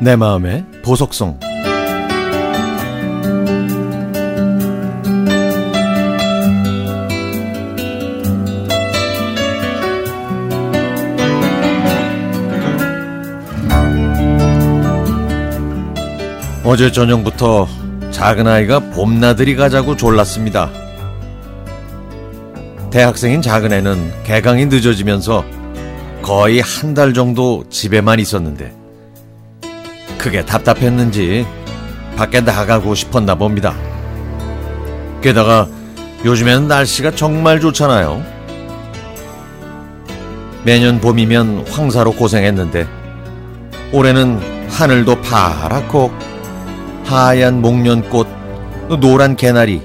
내 마음의 보석성 어제 저녁부터 작은 아이가 봄나들이 가자고 졸랐습니다. 대학생인 작은 애는 개강이 늦어지면서 거의 한 달 정도 집에만 있었는데 그게 답답했는지 밖에 나가고 싶었나 봅니다. 게다가 요즘에는 날씨가 정말 좋잖아요. 매년 봄이면 황사로 고생했는데 올해는 하늘도 파랗고 하얀 목련꽃, 노란 개나리,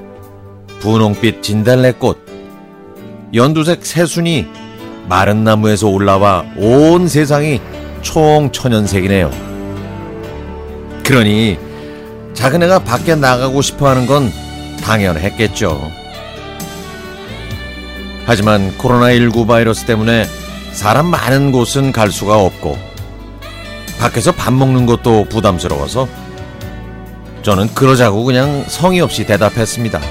분홍빛 진달래꽃, 연두색 새순이 마른 나무에서 올라와 온 세상이 총천연색이네요. 그러니 작은 애가 밖에 나가고 싶어 하는 건 당연했겠죠. 하지만 코로나19 바이러스 때문에 사람 많은 곳은 갈 수가 없고 밖에서 밥 먹는 것도 부담스러워서 저는 그러자고 그냥 성의 없이 대답했습니다.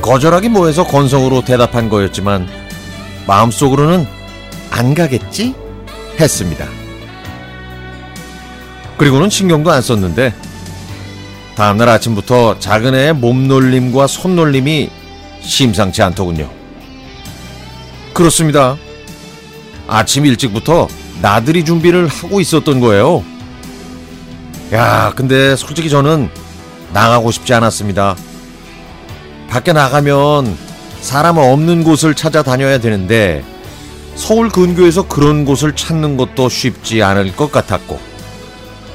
거절하기 뭐해서 건성으로 대답한 거였지만 마음속으로는 안 가겠지? 했습니다. 그리고는 신경도 안 썼는데 다음날 아침부터 작은 애의 몸놀림과 손놀림이 심상치 않더군요. 그렇습니다. 아침 일찍부터 나들이 준비를 하고 있었던 거예요. 야, 근데 솔직히 저는 나가고 싶지 않았습니다. 밖에 나가면 사람 없는 곳을 찾아다녀야 되는데 서울 근교에서 그런 곳을 찾는 것도 쉽지 않을 것 같았고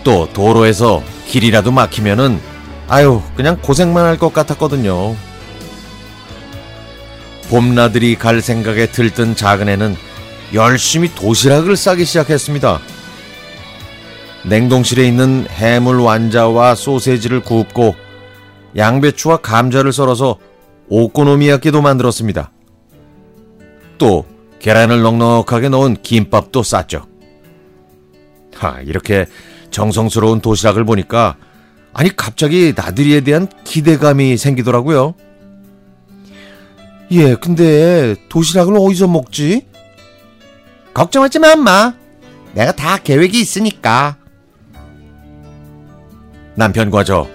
또 도로에서 길이라도 막히면은 아유 그냥 고생만 할 것 같았거든요. 봄나들이 갈 생각에 들뜬 작은 애는 열심히 도시락을 싸기 시작했습니다. 냉동실에 있는 해물 완자와 소세지를 굽고 양배추와 감자를 썰어서 오코노미야끼도 만들었습니다. 또 계란을 넉넉하게 넣은 김밥도 쌌죠. 하, 이렇게 정성스러운 도시락을 보니까 아니 갑자기 나들이에 대한 기대감이 생기더라고요. 예, 근데 도시락을 어디서 먹지? 걱정하지 마, 엄마. 내가 다 계획이 있으니까. 남편과 저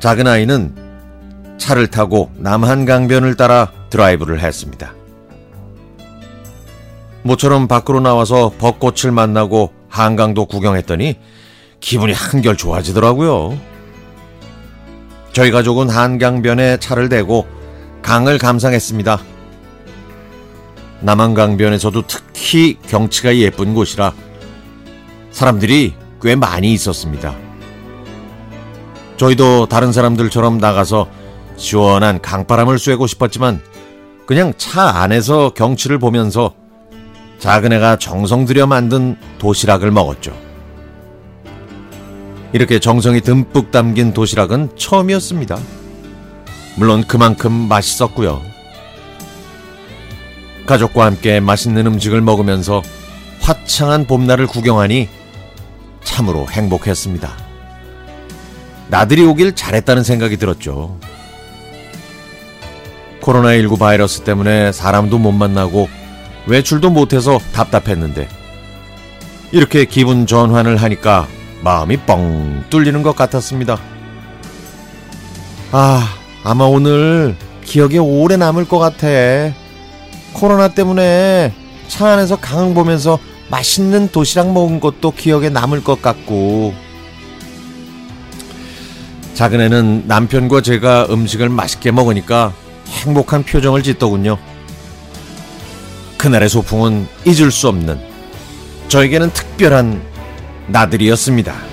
작은 아이는 차를 타고 남한강변을 따라 드라이브를 했습니다. 모처럼 밖으로 나와서 벚꽃을 만나고 한강도 구경했더니 기분이 한결 좋아지더라고요. 저희 가족은 한강변에 차를 대고 강을 감상했습니다. 남한강변에서도 특히 경치가 예쁜 곳이라 사람들이 꽤 많이 있었습니다. 저희도 다른 사람들처럼 나가서 시원한 강바람을 쐬고 싶었지만 그냥 차 안에서 경치를 보면서 작은 애가 정성 들여 만든 도시락을 먹었죠. 이렇게 정성이 듬뿍 담긴 도시락은 처음이었습니다. 물론 그만큼 맛있었고요. 가족과 함께 맛있는 음식을 먹으면서 화창한 봄날을 구경하니 참으로 행복했습니다. 나들이 오길 잘했다는 생각이 들었죠. 코로나19 바이러스 때문에 사람도 못 만나고 외출도 못해서 답답했는데 이렇게 기분 전환을 하니까 마음이 뻥 뚫리는 것 같았습니다. 아, 아마 오늘 기억에 오래 남을 것 같아. 코로나 때문에 차 안에서 강을 보면서 맛있는 도시락 먹은 것도 기억에 남을 것 같고. 작은 애는 남편과 제가 음식을 맛있게 먹으니까 행복한 표정을 짓더군요. 그날의 소풍은 잊을 수 없는 저에게는 특별한 나들이었습니다.